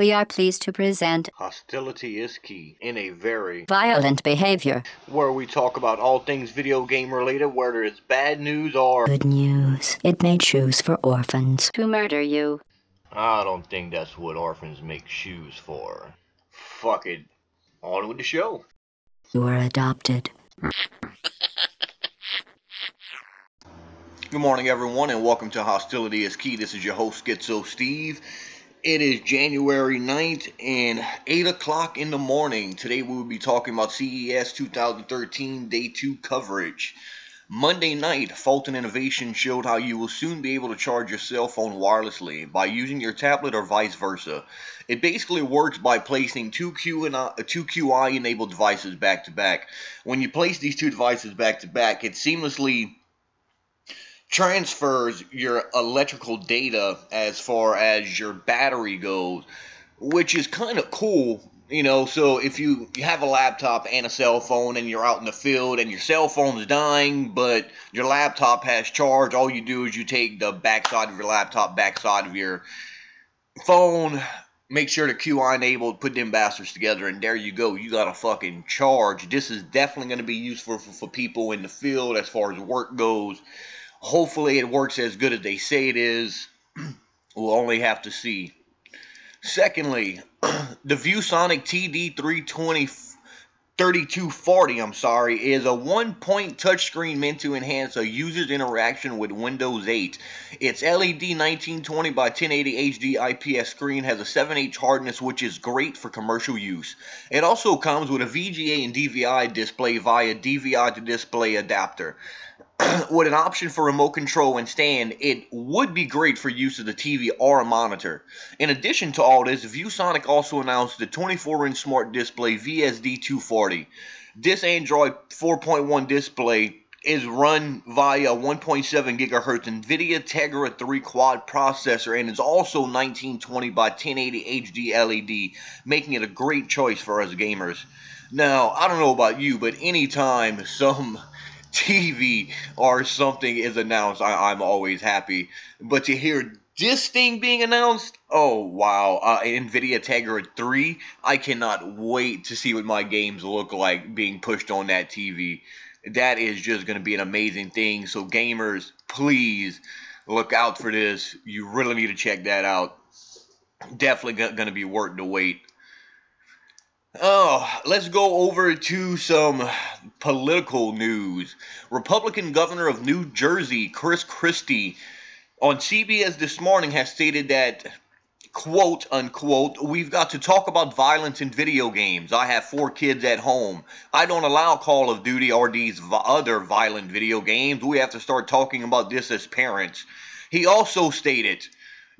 We are pleased to present Hostility is key in a very violent behavior. where we talk about all things video game related, whether it's bad news or Good news. It made shoes for orphans. To murder you. I don't think that's what orphans make shoes for. Fuck it. On with the show. You were adopted. Good morning, everyone, and welcome to Hostility is Key. This is your host, Schizo Steve. It is January 9th and 8 o'clock in the morning. Today we will be talking about CES 2013 Day 2 coverage. Monday night, Fulton Innovation showed how you will soon be able to charge your cell phone wirelessly by using your tablet or vice versa. It basically works by placing two, Q and uh, I, two QI enabled devices back to back. When you place these two devices back to back, it seamlessly transfers your electrical data as far as your battery goes, which is kind of cool. You know, so if you, you have a laptop and a cell phone and you're out in the field and your cell phone's dying, but your laptop has charge, all you do is you take the backside of your laptop, backside of your phone, make sure the QI enabled, put them bastards together, and there you go. You got a fucking charge. This is definitely going to be useful for, for people in the field as far as work goes. Hopefully, it works as good as they say it is. we'll only have to see. Secondly, the ViewSonic TD320 3240, I'm sorry, is a one-point touchscreen meant to enhance a user's interaction with Windows 8. Its LED 1920 by 1080 HD IPS screen has a 7H hardness, which is great for commercial use. It also comes with a VGA and DVI display via DVI to display adapter. with an option for remote control and stand, it would be great for use of the TV or a monitor. In addition to all this, ViewSonic also announced the 24-inch smart display VSD240. This Android 4.1 display is run via 1.7 gigahertz NVIDIA Tegra 3 quad processor and is also 1920 by 1080 HD LED, making it a great choice for us gamers. Now, I don't know about you, but anytime some TV or something is announced, I, am always happy. But to hear this thing being announced, oh wow, uh, NVIDIA Tegra 3, I cannot wait to see what my games look like being pushed on that TV. That is just going to be an amazing thing. So, gamers, please look out for this. You really need to check that out. Definitely going to be worth the wait. Oh, let's go over to some political news. Republican governor of New Jersey, Chris Christie, on CBS this morning has stated that, quote unquote, we've got to talk about violence in video games. I have four kids at home. I don't allow Call of Duty or these other violent video games. We have to start talking about this as parents. He also stated,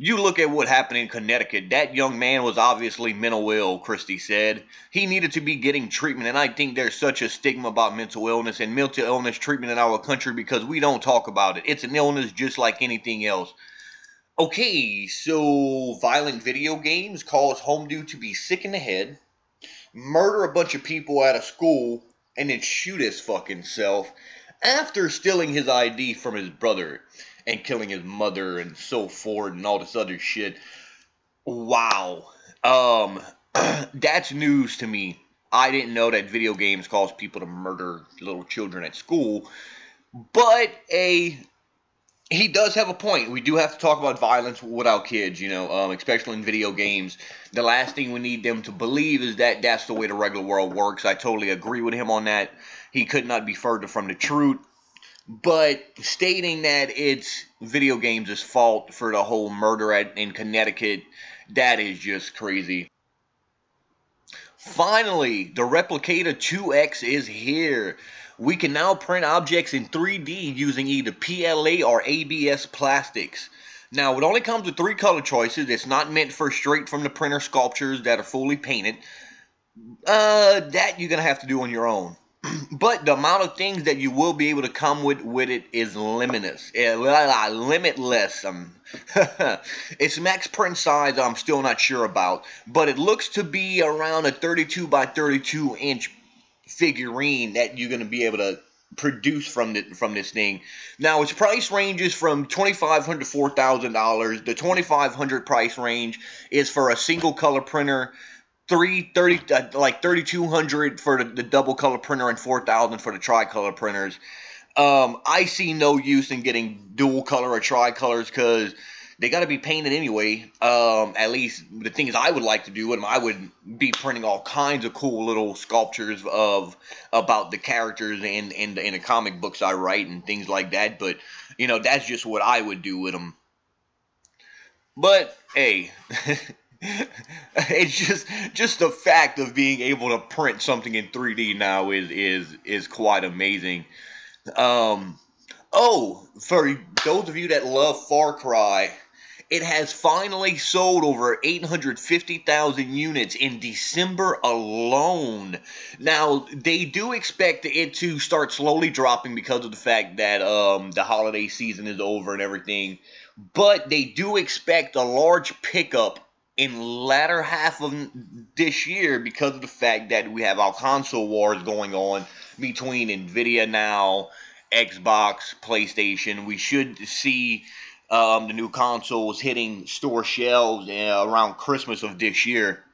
you look at what happened in Connecticut. That young man was obviously mental ill, Christie said. He needed to be getting treatment, and I think there's such a stigma about mental illness and mental illness treatment in our country because we don't talk about it. It's an illness just like anything else. Okay, so violent video games cause home dude to be sick in the head, murder a bunch of people at a school, and then shoot his fucking self after stealing his ID from his brother and killing his mother and so forth and all this other shit. Wow. Um, that's news to me. I didn't know that video games cause people to murder little children at school. But a he does have a point. We do have to talk about violence without kids, you know, um, especially in video games. The last thing we need them to believe is that that's the way the regular world works. I totally agree with him on that. He could not be further from the truth but stating that it's video games' fault for the whole murder at, in Connecticut, that is just crazy. Finally, the Replicator 2X is here. We can now print objects in 3D using either PLA or ABS plastics. Now, it only comes with three color choices. It's not meant for straight from the printer sculptures that are fully painted. Uh, that you're going to have to do on your own. But the amount of things that you will be able to come with with it is limitless. Eh, limitless. Um, its max print size I'm still not sure about, but it looks to be around a 32 by 32 inch figurine that you're going to be able to produce from the, from this thing. Now its price ranges from twenty five hundred to four thousand dollars. The twenty five hundred price range is for a single color printer. Three thirty uh, like thirty two hundred for the, the double color printer and four thousand for the tricolor printers. Um, I see no use in getting dual color or tricolors because they got to be painted anyway. Um, at least the things I would like to do, and I would be printing all kinds of cool little sculptures of about the characters in the, in the comic books I write and things like that. But you know, that's just what I would do with them. But hey. it's just just the fact of being able to print something in 3D now is is is quite amazing. Um, oh, for those of you that love Far Cry, it has finally sold over 850,000 units in December alone. Now, they do expect it to start slowly dropping because of the fact that um, the holiday season is over and everything. But they do expect a large pickup in latter half of this year because of the fact that we have our console wars going on between Nvidia now, Xbox, PlayStation. We should see um, the new consoles hitting store shelves uh, around Christmas of this year.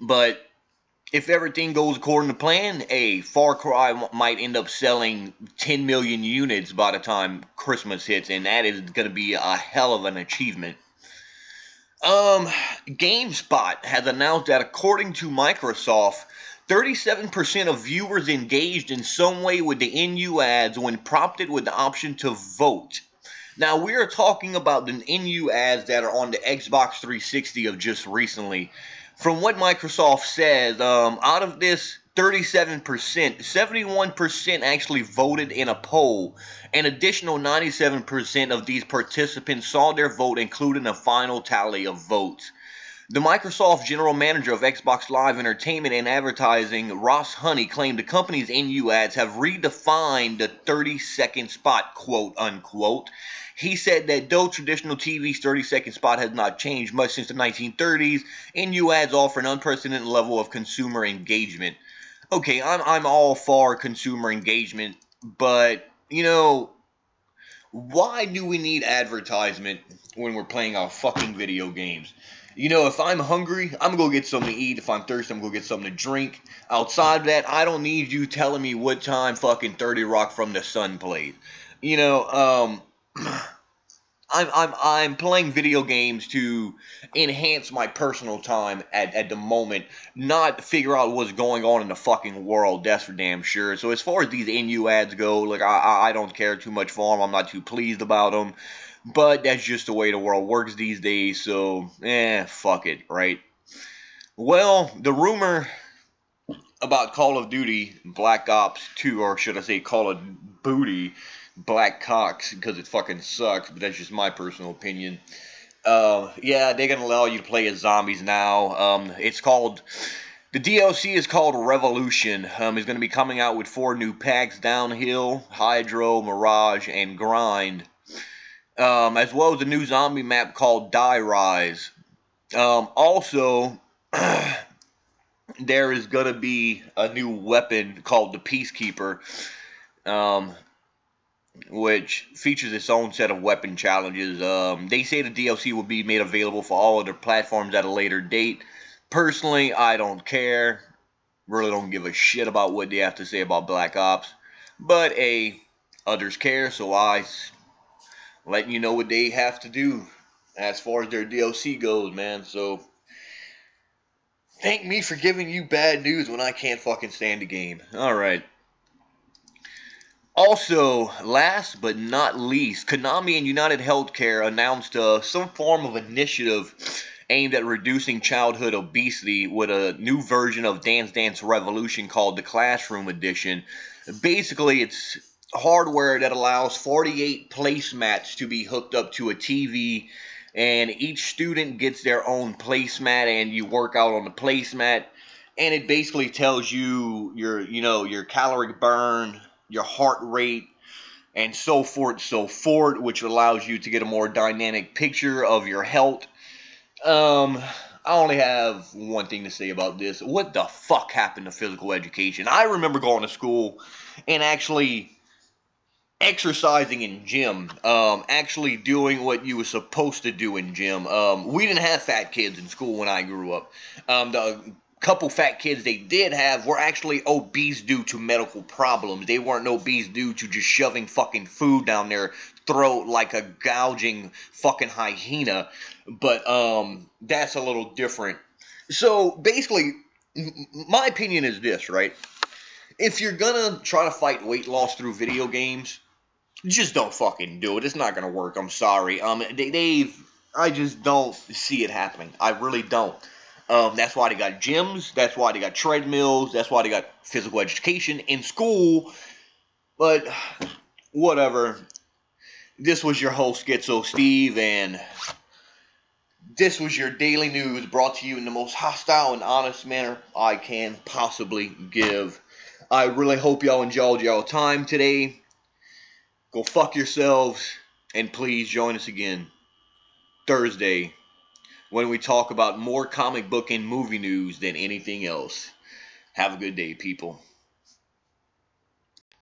But if everything goes according to plan, a Far Cry might end up selling 10 million units by the time Christmas hits, and that is going to be a hell of an achievement. Um, GameSpot has announced that according to Microsoft, 37% of viewers engaged in some way with the NU ads when prompted with the option to vote. Now we are talking about the NU ads that are on the Xbox 360 of just recently. From what Microsoft says, um, out of this 37%, 71% actually voted in a poll. An additional 97% of these participants saw their vote included in a final tally of votes. The Microsoft general manager of Xbox Live Entertainment and Advertising, Ross Honey, claimed the company's NU ads have redefined the 30 second spot, quote unquote, he said that though traditional TV's 30 second spot has not changed much since the 1930s, NU ads offer an unprecedented level of consumer engagement. Okay, I'm, I'm all for consumer engagement, but, you know, why do we need advertisement when we're playing our fucking video games? You know, if I'm hungry, I'm gonna go get something to eat. If I'm thirsty, I'm gonna go get something to drink. Outside of that, I don't need you telling me what time fucking 30 Rock from the Sun played. You know, um, I'm, I'm, I'm playing video games to enhance my personal time at, at the moment, not figure out what's going on in the fucking world. That's for damn sure. So as far as these NU ads go, like I, I don't care too much for them. I'm not too pleased about them, but that's just the way the world works these days. So eh, fuck it, right? Well, the rumor about Call of Duty Black Ops 2, or should I say Call of Booty, Black Cocks because it fucking sucks, but that's just my personal opinion. Uh, yeah, they're gonna allow you to play as zombies now. Um, it's called the DLC is called Revolution. Um, it's gonna be coming out with four new packs: Downhill, Hydro, Mirage, and Grind. Um, as well as a new zombie map called Die Rise. Um, also, there is gonna be a new weapon called the Peacekeeper. Um, which features its own set of weapon challenges. Um, they say the DLC will be made available for all other platforms at a later date. Personally, I don't care. Really don't give a shit about what they have to say about Black Ops. But a others care, so I letting you know what they have to do as far as their DLC goes, man. So thank me for giving you bad news when I can't fucking stand the game. All right. Also, last but not least, Konami and United Healthcare announced uh, some form of initiative aimed at reducing childhood obesity with a new version of Dance Dance Revolution called the Classroom Edition. Basically, it's hardware that allows 48 placemats to be hooked up to a TV, and each student gets their own placemat, and you work out on the placemat. And it basically tells you your, you know, your caloric burn, your heart rate, and so forth, so forth, which allows you to get a more dynamic picture of your health. Um, I only have one thing to say about this. What the fuck happened to physical education? I remember going to school and actually exercising in gym, um, actually doing what you were supposed to do in gym. Um, we didn't have fat kids in school when I grew up. Um, the couple fat kids they did have were actually obese due to medical problems. They weren't obese due to just shoving fucking food down their throat like a gouging fucking hyena. But um, that's a little different. So basically, my opinion is this, right? If you're gonna try to fight weight loss through video games, just don't fucking do it. It's not gonna work. I'm sorry. Um, Dave, I just don't see it happening. I really don't. Um, that's why they got gyms. That's why they got treadmills. That's why they got physical education in school. But whatever. This was your host, Schizo Steve, and this was your daily news brought to you in the most hostile and honest manner I can possibly give. I really hope y'all enjoyed y'all time today. Go fuck yourselves, and please join us again Thursday when we talk about more comic book and movie news than anything else. Have a good day, people.